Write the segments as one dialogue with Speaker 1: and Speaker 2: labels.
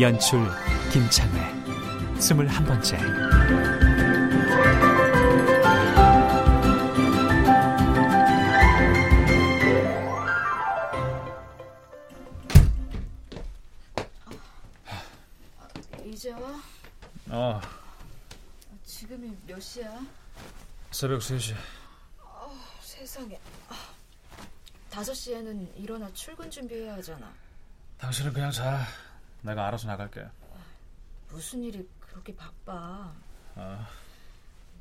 Speaker 1: 연출 김창회 스물한 번째
Speaker 2: 이제 와?
Speaker 3: 어,
Speaker 2: 지금이 몇 시야?
Speaker 3: 새벽 3시.
Speaker 2: 세상에. 아, 다섯 시에는 일어나 출근 준비해야 하잖아.
Speaker 3: 당신은 그냥 자. 내가 알아서 나갈게.
Speaker 2: 무슨 일이 그렇게 바빠?
Speaker 3: 어,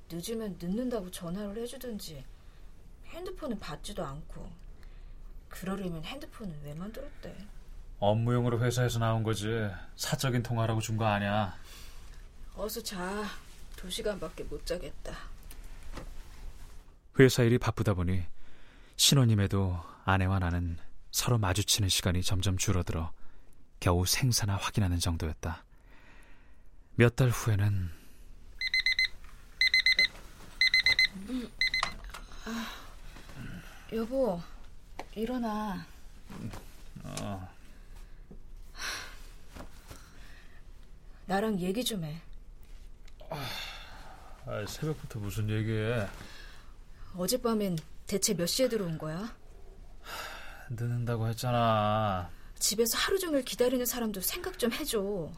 Speaker 2: 늦으면 늦는다고 전화를 해주든지 핸드폰은 받지도 않고 그러려면 핸드폰은 왜 만들었대?
Speaker 3: 업무용으로 회사에서 나온 거지. 사적인 통화라고 준 거 아니야.
Speaker 2: 어서 자. 두 시간밖에 못 자겠다.
Speaker 1: 회사 일이 바쁘다 보니 신혼임에도 아내와 나는 서로 마주치는 시간이 점점 줄어들어 겨우 생사나 확인하는 정도였다. 몇 달 후에는
Speaker 2: 여보, 일어나.
Speaker 3: 어,
Speaker 2: 나랑 얘기 좀 해.
Speaker 3: 아, 새벽부터 무슨 얘기해.
Speaker 2: 어젯밤엔 대체 몇 시에 들어온 거야?
Speaker 3: 늦는다고 했잖아.
Speaker 2: 집에서 하루 종일 기다리는 사람도 생각 좀 해줘.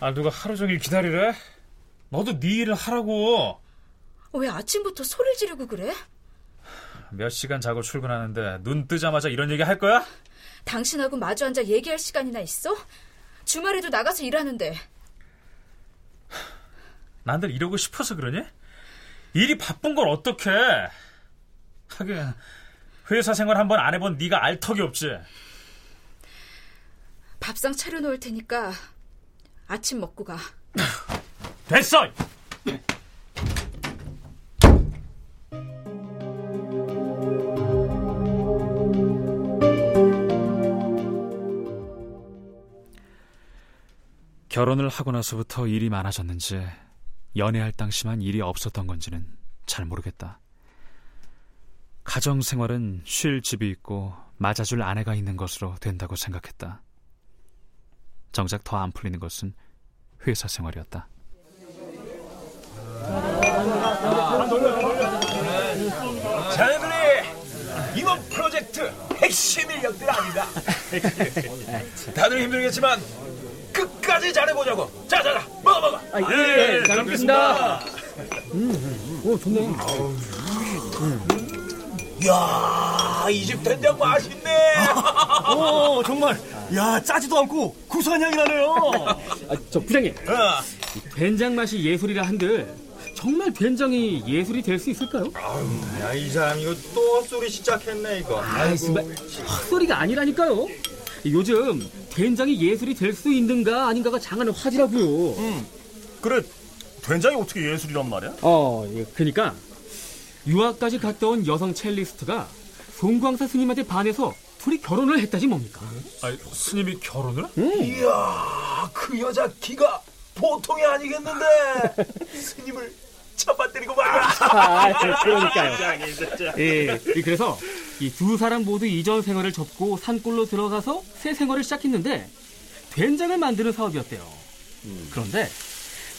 Speaker 3: 아, 누가 하루 종일 기다리래? 너도 네 일을 하라고.
Speaker 2: 왜 아침부터 소리를 지르고 그래?
Speaker 3: 몇 시간 자고 출근하는데 눈 뜨자마자 이런 얘기 할 거야?
Speaker 2: 당신하고 마주 앉아 얘기할 시간이나 있어? 주말에도 나가서 일하는데
Speaker 3: 난들 이러고 싶어서 그러니? 일이 바쁜 걸 어떡해? 하긴 회사 생활 한 번 안 해본 네가 알 턱이 없지.
Speaker 2: 밥상 차려놓을 테니까 아침 먹고 가.
Speaker 3: 됐어.
Speaker 1: 결혼을 하고 나서부터 일이 많아졌는지 연애할 당시만 일이 없었던 건지는 잘 모르겠다. 가정 생활은 쉴 집이 있고 맞아줄 아내가 있는 것으로 된다고 생각했다. 정작 더 안 풀리는 것은 회사 생활이었다.
Speaker 4: 자네들이 이번 프로젝트 핵심 인력들 아니다. 다들 힘들겠지만 끝까지 잘해보자고. 자자자 먹어 먹어.
Speaker 5: 예, 잘 먹겠습니다.
Speaker 4: 이야 이 집 된장 맛있네.
Speaker 5: 오, 정말. 야, 짜지도 않고 구수한 향이 나네요. 아, 저 부장님,
Speaker 4: 어,
Speaker 5: 된장 맛이 예술이라 한들 정말 된장이 예술이 될 수 있을까요?
Speaker 4: 야이 사람 이거 또 헛소리 시작했네 이거.
Speaker 5: 아이, 정말 헛소리가 아니라니까요. 요즘 된장이 예술이 될 수 있는가 아닌가가 장하는 화제라고요.
Speaker 6: 그래 된장이 어떻게 예술이란 말이야?
Speaker 5: 어, 예, 그러니까 유학까지 갔다 온 여성 첼리스트가 송광사 스님한테 반해서 둘이 결혼을 했다지 뭡니까?
Speaker 3: 아니, 스님이 결혼을?
Speaker 4: 이야 그 여자 기가 보통이 아니겠는데 스님을 잡아때리고 말이야.
Speaker 5: 아, 그러니까요. 예, 예, 그래서 이 두 사람 모두 이전 생활을 접고 산골로 들어가서 새 생활을 시작했는데 된장을 만드는 사업이었대요. 그런데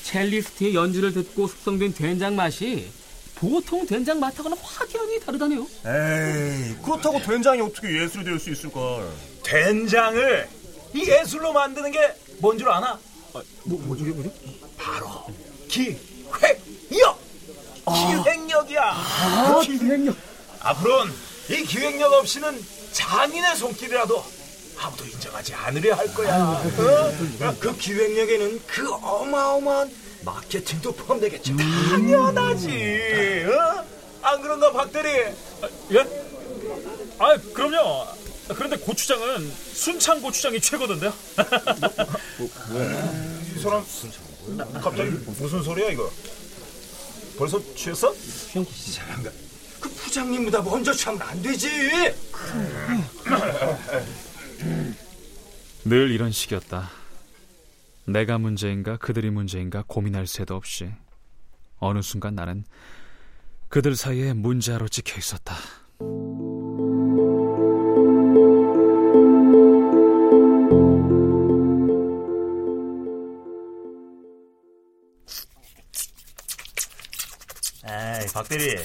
Speaker 5: 첼리스트의 연주를 듣고 숙성된 된장 맛이 보통 된장 맛하고는 확연히 다르다네요.
Speaker 6: 에이 그렇다고 된장이 어떻게 예술이 될 수 있을걸?
Speaker 4: 된장을 이 예술로 만드는 게 뭔 줄 아나?
Speaker 5: 뭐, 뭐죠, 뭐죠?
Speaker 4: 바로 기획력. 기획력이야.
Speaker 5: 아, 기획력.
Speaker 4: 앞으로는 이 기획력 없이는 장인의 손길이라도 아무도 인정하지 않으려 할 거야. 어? 그 기획력에는 그 어마어마한 마케팅도 포함되겠지. 당연하지. 어? 안 그런가 박 대리?
Speaker 3: 예? 아, 그럼요. 그런데 고추장은 순창 고추장이 최고던데요?
Speaker 4: 이 사람 갑자기 무슨 소리야 이거? 벌써 취했어? 잘한다. 그 부장님보다 먼저 취하면 안 되지.
Speaker 1: 늘 이런 식이었다. 내가 문제인가 그들이 문제인가 고민할 새도 없이 어느 순간 나는 그들 사이에 문제아로 찍혀 있었다.
Speaker 6: 에이, 박대리.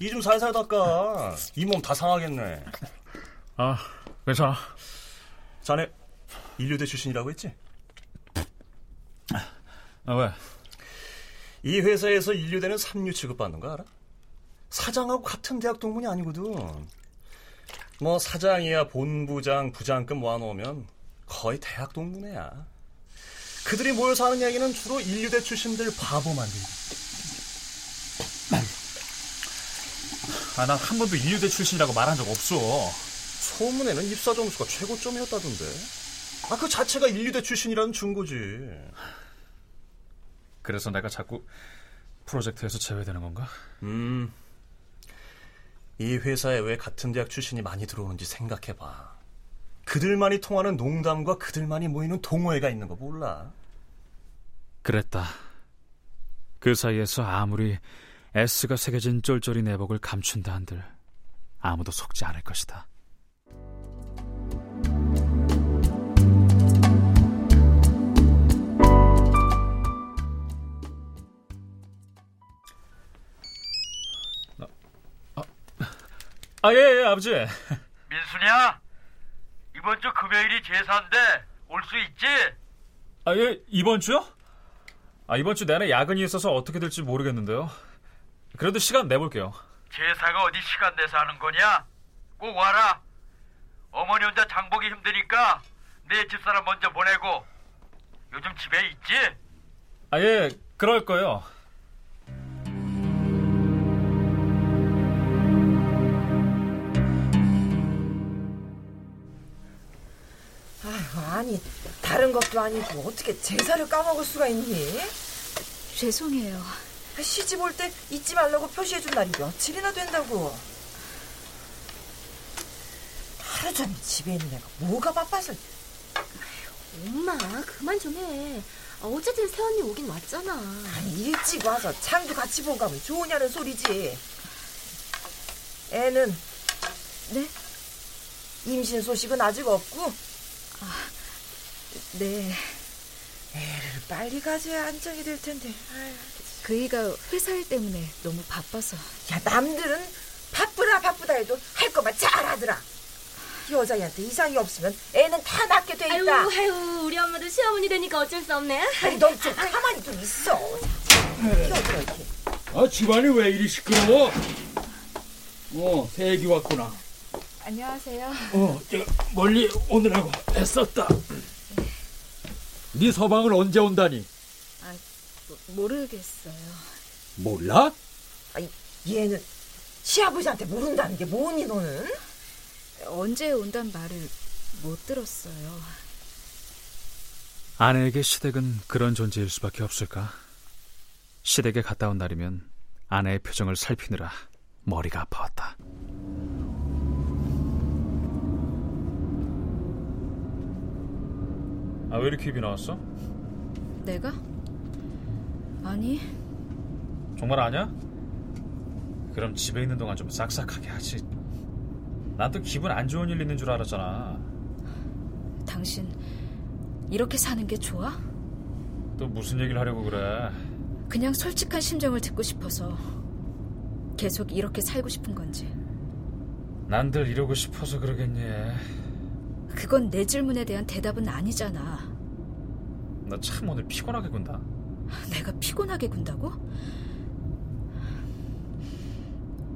Speaker 6: 이 좀 살살 닦아. 이 몸 다 상하겠네.
Speaker 3: 아, 괜찮아.
Speaker 6: 자네, 인류대 출신이라고 했지?
Speaker 3: 아, 왜?
Speaker 6: 이 회사에서 인류대는 3류 취급받는 거 알아? 사장하고 같은 대학 동문이 아니거든. 뭐 사장이야 본부장, 부장급 모아놓으면 거의 대학 동문회야. 그들이 모여서 하는 이야기는 주로 인류대 출신들 바보 만들기.
Speaker 3: 아, 난 한 번도 인류대 출신이라고 말한 적 없어.
Speaker 6: 소문에는 입사 점수가 최고점이었다던데. 아, 그 자체가 인류대 출신이라는 증거지.
Speaker 3: 그래서 내가 자꾸 프로젝트에서 제외되는 건가?
Speaker 6: 음. 이 회사에 왜 같은 대학 출신이 많이 들어오는지 생각해봐. 그들만이 통하는 농담과 그들만이 모이는 동호회가 있는 거 몰라?
Speaker 1: 그랬다. 그 사이에서 아무리 S가 새겨진 쫄쫄이 내복을 감춘다 한들 아무도 속지 않을 것이다.
Speaker 3: 아, 예, 예, 아버지.
Speaker 7: 민순이야? 이번 주 금요일이 제사인데 올 수 있지?
Speaker 3: 아, 예, 이번 주요? 아, 이번 주 내내 야근이 있어서 어떻게 될지 모르겠는데요. 그래도 시간 내볼게요.
Speaker 7: 제사가 어디 시간 내서 하는 거냐? 꼭 와라. 어머니 혼자 장보기 힘드니까 내 집사람 먼저 보내고 요즘 집에 있지?
Speaker 3: 아, 예, 그럴 거예요.
Speaker 8: 것도 아니고 어떻게 제사를 까먹을 수가 있니?
Speaker 2: 죄송해요.
Speaker 8: 시집 올 때 잊지 말라고 표시해준 날이 며칠이나 된다고. 하루 종일 집에 있는 애가 뭐가 바빠서
Speaker 9: 엄마 그만 좀 해. 어쨌든 새언니 오긴 왔잖아.
Speaker 8: 아니 일찍 와서 창도 같이 보고 가면 좋으냐는 소리지. 애는
Speaker 2: 네?
Speaker 8: 임신 소식은 아직 없고
Speaker 2: 네.
Speaker 8: 애를 빨리 가져야 안정이 될 텐데. 아유.
Speaker 2: 그이가 회사 일 때문에 너무 바빠서.
Speaker 8: 야 남들은 바쁘다 바쁘다 해도 할 것만 잘하더라. 여자애한테 이상이 없으면 애는 다 낳게 돼
Speaker 9: 아유
Speaker 8: 있다.
Speaker 9: 아유 우리 엄마도 시어머니 되니까 어쩔 수 없네.
Speaker 8: 아니 넌 좀 가만히 좀 있어. 끼어들어 이렇게.
Speaker 10: 아, 집안이 왜 이리 시끄러워? 어, 새애기 왔구나.
Speaker 2: 안녕하세요.
Speaker 10: 어, 저 멀리 오느라고 애썼다. 네 서방은 언제 온다니?
Speaker 2: 모르겠어요.
Speaker 10: 몰라?
Speaker 8: 아니 얘는 시아버지한테 모른다는 게 뭐니 너는?
Speaker 2: 언제 온단 말을 못 들었어요.
Speaker 1: 아내에게 시댁은 그런 존재일 수밖에 없을까? 시댁에 갔다 온 날이면 아내의 표정을 살피느라 머리가 아파왔다.
Speaker 3: 아, 왜 이렇게 입이 나왔어?
Speaker 2: 내가? 아니,
Speaker 3: 정말 아냐? 그럼 집에 있는 동안 좀 싹싹하게 하지. 난 또 기분 안 좋은 일 있는 줄 알았잖아.
Speaker 2: 당신 이렇게 사는 게 좋아?
Speaker 3: 또 무슨 얘기를 하려고 그래?
Speaker 2: 그냥 솔직한 심정을 듣고 싶어서 계속 이렇게 살고 싶은 건지.
Speaker 3: 난들 이러고 싶어서 그러겠니?
Speaker 2: 그건 내 질문에 대한 대답은 아니잖아.
Speaker 3: 나 참 오늘 피곤하게 군다.
Speaker 2: 내가 피곤하게 군다고?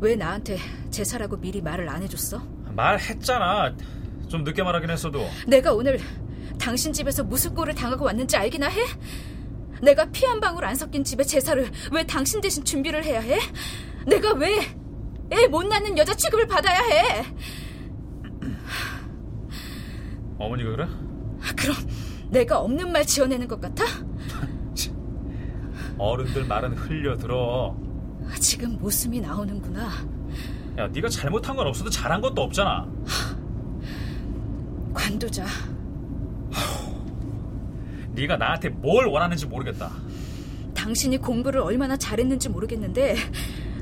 Speaker 2: 왜 나한테 제사라고 미리 말을 안 해줬어?
Speaker 3: 말했잖아. 좀 늦게 말하긴 했어도.
Speaker 2: 내가 오늘 당신 집에서 무슨 꼴을 당하고 왔는지 알기나 해? 내가 피 한 방울 안 섞인 집에 제사를 왜 당신 대신 준비를 해야 해? 내가 왜 애 못 낳는 여자 취급을 받아야 해?
Speaker 3: 어머니가 그래?
Speaker 2: 아, 그럼 내가 없는 말 지어내는 것 같아?
Speaker 3: 어른들 말은 흘려 들어.
Speaker 2: 아, 지금 모습이 나오는구나.
Speaker 3: 야, 네가 잘못한 건 없어도 잘한 것도 없잖아.
Speaker 2: 관두자.
Speaker 3: 네가 나한테 뭘 원하는지 모르겠다.
Speaker 2: 당신이 공부를 얼마나 잘했는지 모르겠는데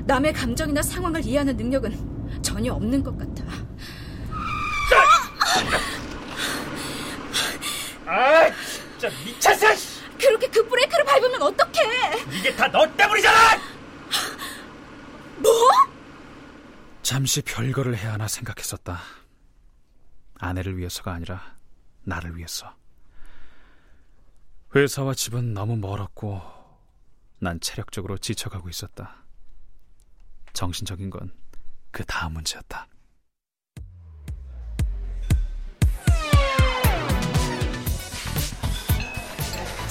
Speaker 2: 남의 감정이나 상황을 이해하는 능력은 전혀 없는 것 같아.
Speaker 3: 아, 진짜 미쳤어!
Speaker 2: 그렇게 그 브레이크를 밟으면 어떡해?
Speaker 3: 이게 다 너 때문이잖아!
Speaker 2: 뭐?
Speaker 1: 잠시 별거를 해야 하나 생각했었다. 아내를 위해서가 아니라 나를 위해서. 회사와 집은 너무 멀었고 난 체력적으로 지쳐가고 있었다. 정신적인 건 그 다음 문제였다.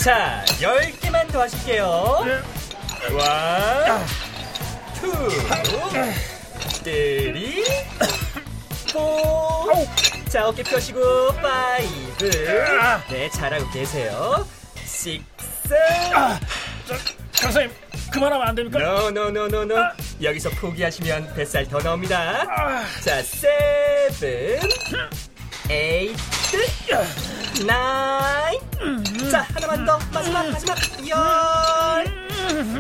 Speaker 11: 자, 10개만 더 하실게요. 원, Two, three, four. 자, 어깨 펴시고, five. 네, 잘하고 계세요. 식스.
Speaker 3: 강사님, 그만하면 안 됩니까?
Speaker 11: No, no, no, no, no. 여기서 포기하시면 뱃살 더 나옵니다. 자, seven, eight, nine. 자, 하나만 더. 마지막, 마지막. 열.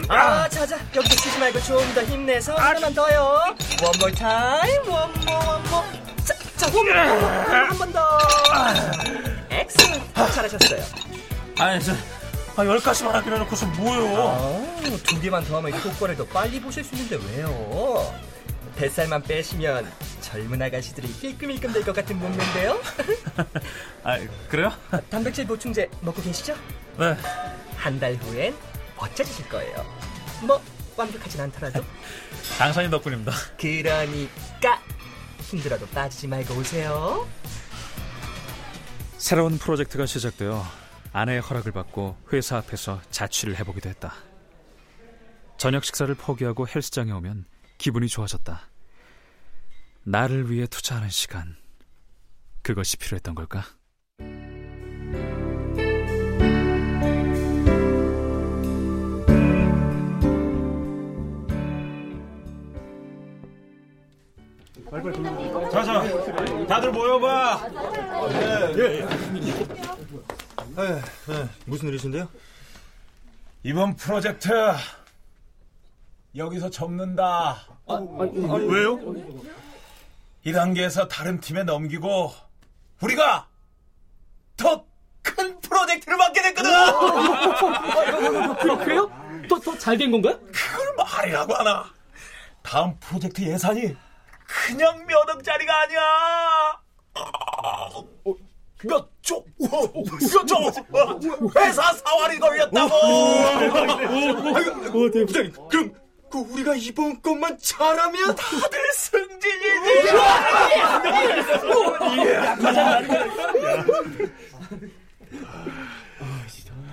Speaker 11: 아, 자, 자. 여기서 쉬지 말고 좀 더 힘내서 하나만 더요. One more time. One more, one more. 자, 자, one more. 한번 더. 엑셀. 잘하셨어요.
Speaker 3: 아니, 저, 아, 열 가지만 하기로 해놓고서 뭐요?
Speaker 11: 아, 두 개만 더 하면 효과를 더 빨리 보실 수 있는데 왜요? 뱃살만 빼시면 젊은 아가씨들이 힐끔힐끔 될 것 같은 몸매인데요?
Speaker 3: 아, 그래요?
Speaker 11: 단백질 보충제 먹고 계시죠?
Speaker 3: 네.
Speaker 11: 한 달 후엔 어쩌실 거예요? 뭐 완벽하진 않더라도
Speaker 3: 강사님 덕분입니다.
Speaker 11: 그러니까 힘들어도 빠지지 말고 오세요.
Speaker 1: 새로운 프로젝트가 시작되어 아내의 허락을 받고 회사 앞에서 자취를 해보기도 했다. 저녁 식사를 포기하고 헬스장에 오면 기분이 좋아졌다. 나를 위해 투자하는 시간. 그것이 필요했던 걸까?
Speaker 4: 자자, 다들 모여봐. 예, 예.
Speaker 12: 무슨 일이신데요?
Speaker 4: 이번 프로젝트 여기서 접는다.
Speaker 12: 왜요?
Speaker 4: 이 단계에서 다른 팀에 넘기고 우리가 더 큰 프로젝트를 맡게 됐거든.
Speaker 5: 그, 그래요? 더, 더 잘 된 건가요?
Speaker 4: 그걸 말이라고 하나. 다음 프로젝트 예산이 그냥 몇 억짜리가 아니야. 몇 조? 몇 조? 회사 사활이 걸렸다고.
Speaker 12: 어, 네, 부장님. 그럼 그 우리가 이번 것만 잘하면
Speaker 4: 다들 승진이지.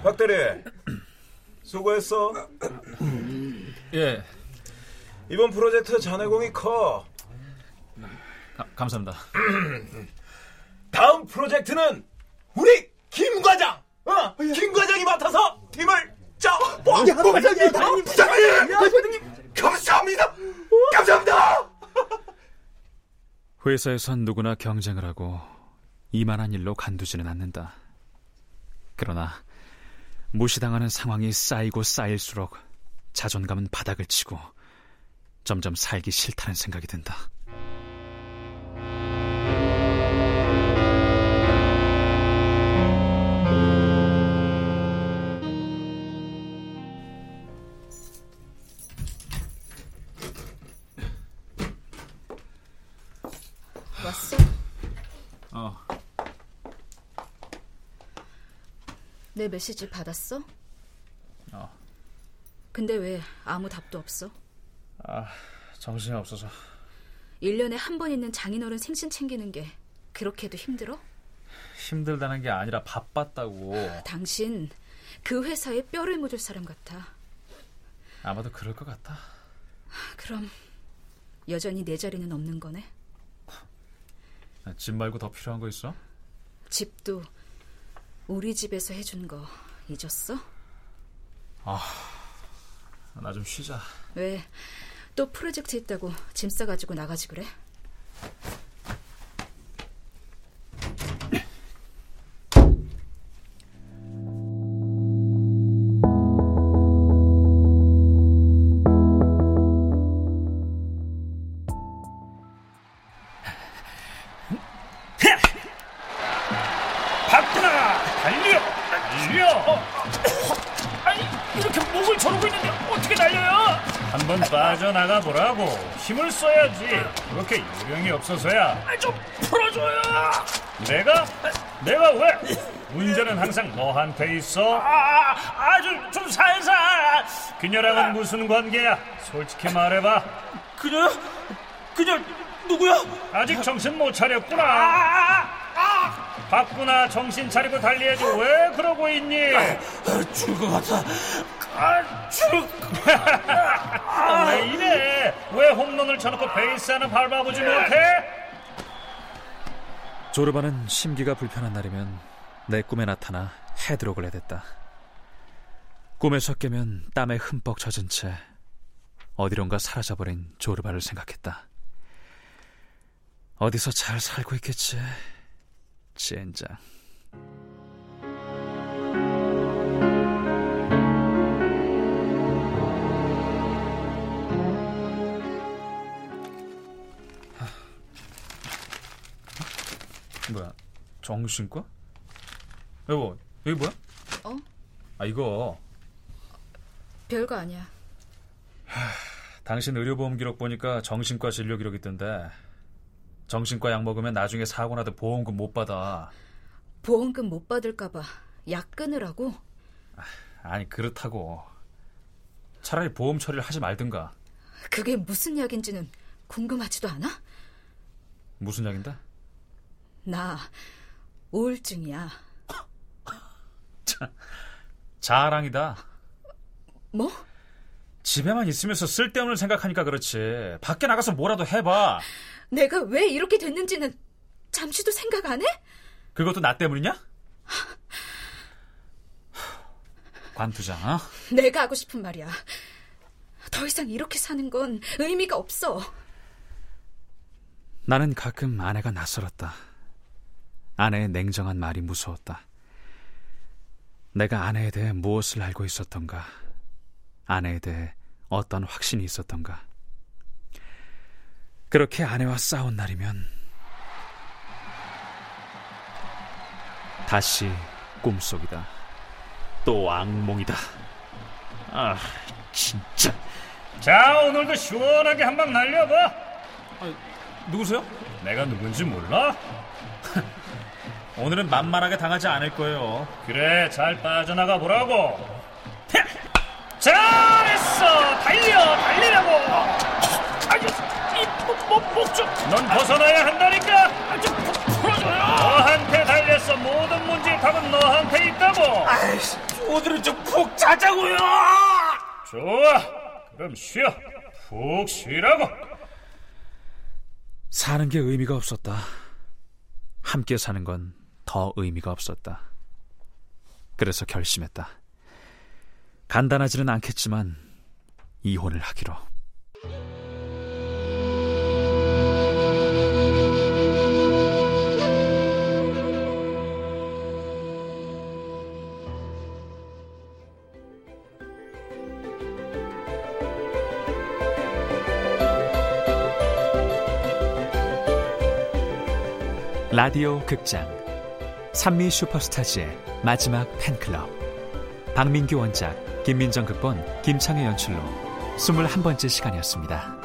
Speaker 4: 박 대리, 수고했어.
Speaker 3: 예,
Speaker 4: 이번 프로젝트 잔해공이 커.
Speaker 3: 가- 감사합니다.
Speaker 4: 다음 프로젝트는 우리 김 과장, 어? 김 과장이 맡아서 팀을 짜. 뭐, 뭐, 부장님, 부장님, 감사합니다. 감사합니다.
Speaker 1: 회사에선 누구나 경쟁을 하고 이만한 일로 간두지는 않는다. 그러나 무시당하는 상황이 쌓이고 쌓일수록 자존감은 바닥을 치고 점점 살기 싫다는 생각이 든다.
Speaker 2: 내 메시지 받았어?
Speaker 3: 어.
Speaker 2: 근데 왜 아무 답도 없어?
Speaker 3: 아, 정신이 없어서.
Speaker 2: 1년에 한 번 있는 장인어른 생신 챙기는 게 그렇게도 힘들어?
Speaker 3: 힘들다는 게 아니라 바빴다고.
Speaker 2: 당신 그 회사에 뼈를 묻을 사람 같아.
Speaker 3: 아마도 그럴 것 같다.
Speaker 2: 그럼 여전히 내 자리는 없는 거네?
Speaker 3: 집 말고 더 필요한 거 있어?
Speaker 2: 집도 우리 집에서 해준 거 잊었어?
Speaker 3: 아, 나 좀 쉬자.
Speaker 2: 왜? 또 프로젝트 있다고 짐 싸가지고 나가지 그래?
Speaker 3: 달려! 달려! 아니 이렇게 목을 조르고 있는데 어떻게 달려요? 한번 빠져나가 보라고. 힘을 써야지. 그렇게 요령이 없어서야. 좀 풀어줘요! 내가? 내가 왜? 문제는 항상 너한테 있어. 아, 아주 좀 살살! 그녀랑은 무슨 관계야? 솔직히 말해봐. 그녀? 그녀 누구야? 아직 정신 못 차렸구나 바꾸나 정신 차리고 달려야지 왜 그러고 있니? 죽을 것 같아. 아, 죽. 왜 이래? 왜 홈런을 쳐놓고 베이스 하나 밟아보지 못해?
Speaker 1: 조르바는 심기가 불편한 날이면 내 꿈에 나타나 헤드록을 해댔다. 꿈에서 깨면 땀에 흠뻑 젖은 채 어디론가 사라져버린 조르바를 생각했다. 어디서 잘 살고 있겠지. 젠장.
Speaker 3: 뭐야? 정신과? 여보, 여기 뭐야?
Speaker 2: 어?
Speaker 3: 아 이거
Speaker 2: 별거 아니야.
Speaker 3: 당신 의료보험 기록 보니까 정신과 진료 기록 있던데 정신과 약 먹으면 나중에 사고 나도 보험금 못 받아.
Speaker 2: 보험금 못 받을까봐 약 끊으라고?
Speaker 3: 아니 그렇다고. 차라리 보험 처리를 하지 말든가.
Speaker 2: 그게 무슨 약인지는 궁금하지도 않아?
Speaker 3: 무슨 약인데?
Speaker 2: 나 우울증이야.
Speaker 3: 자랑이다.
Speaker 2: 뭐?
Speaker 3: 집에만 있으면서 쓸데없는 생각하니까 그렇지. 밖에 나가서 뭐라도 해봐.
Speaker 2: 내가 왜 이렇게 됐는지는 잠시도 생각 안 해?
Speaker 3: 그것도 나 때문이냐? 관투장, 어?
Speaker 2: 내가 하고 싶은 말이야. 더 이상 이렇게 사는 건 의미가 없어.
Speaker 1: 나는 가끔 아내가 낯설었다. 아내의 냉정한 말이 무서웠다. 내가 아내에 대해 무엇을 알고 있었던가? 아내에 대해 어떤 확신이 있었던가? 그렇게 아내와 싸운 날이면 다시 꿈속이다. 또 악몽이다. 아, 진짜.
Speaker 3: 자, 오늘도 시원하게 한 방 날려봐. 아, 누구세요? 내가 누군지 몰라? 오늘은 만만하게 당하지 않을 거예요. 그래, 잘 빠져나가 보라고. 잘했어! 달려! 달리라고! 아유, 이 목, 목, 목 좀. 넌 벗어나야 한다니까! 아, 좀 푸- 풀어줘요! 너한테 달렸어. 모든 문제의 답은 너한테 있다고!
Speaker 12: 아이씨, 오늘은 좀 푹 자자고요.
Speaker 3: 좋아. 그럼 쉬어. 푹 쉬라고.
Speaker 1: 사는 게 의미가 없었다. 함께 사는 건 더 의미가 없었다. 그래서 결심했다. 간단하지는 않겠지만 이혼을 하기로. 라디오 극장 산미 슈퍼스타즈의 마지막 팬클럽 박민규 원작 김민정 극본 김창의 연출로 21번째 시간이었습니다.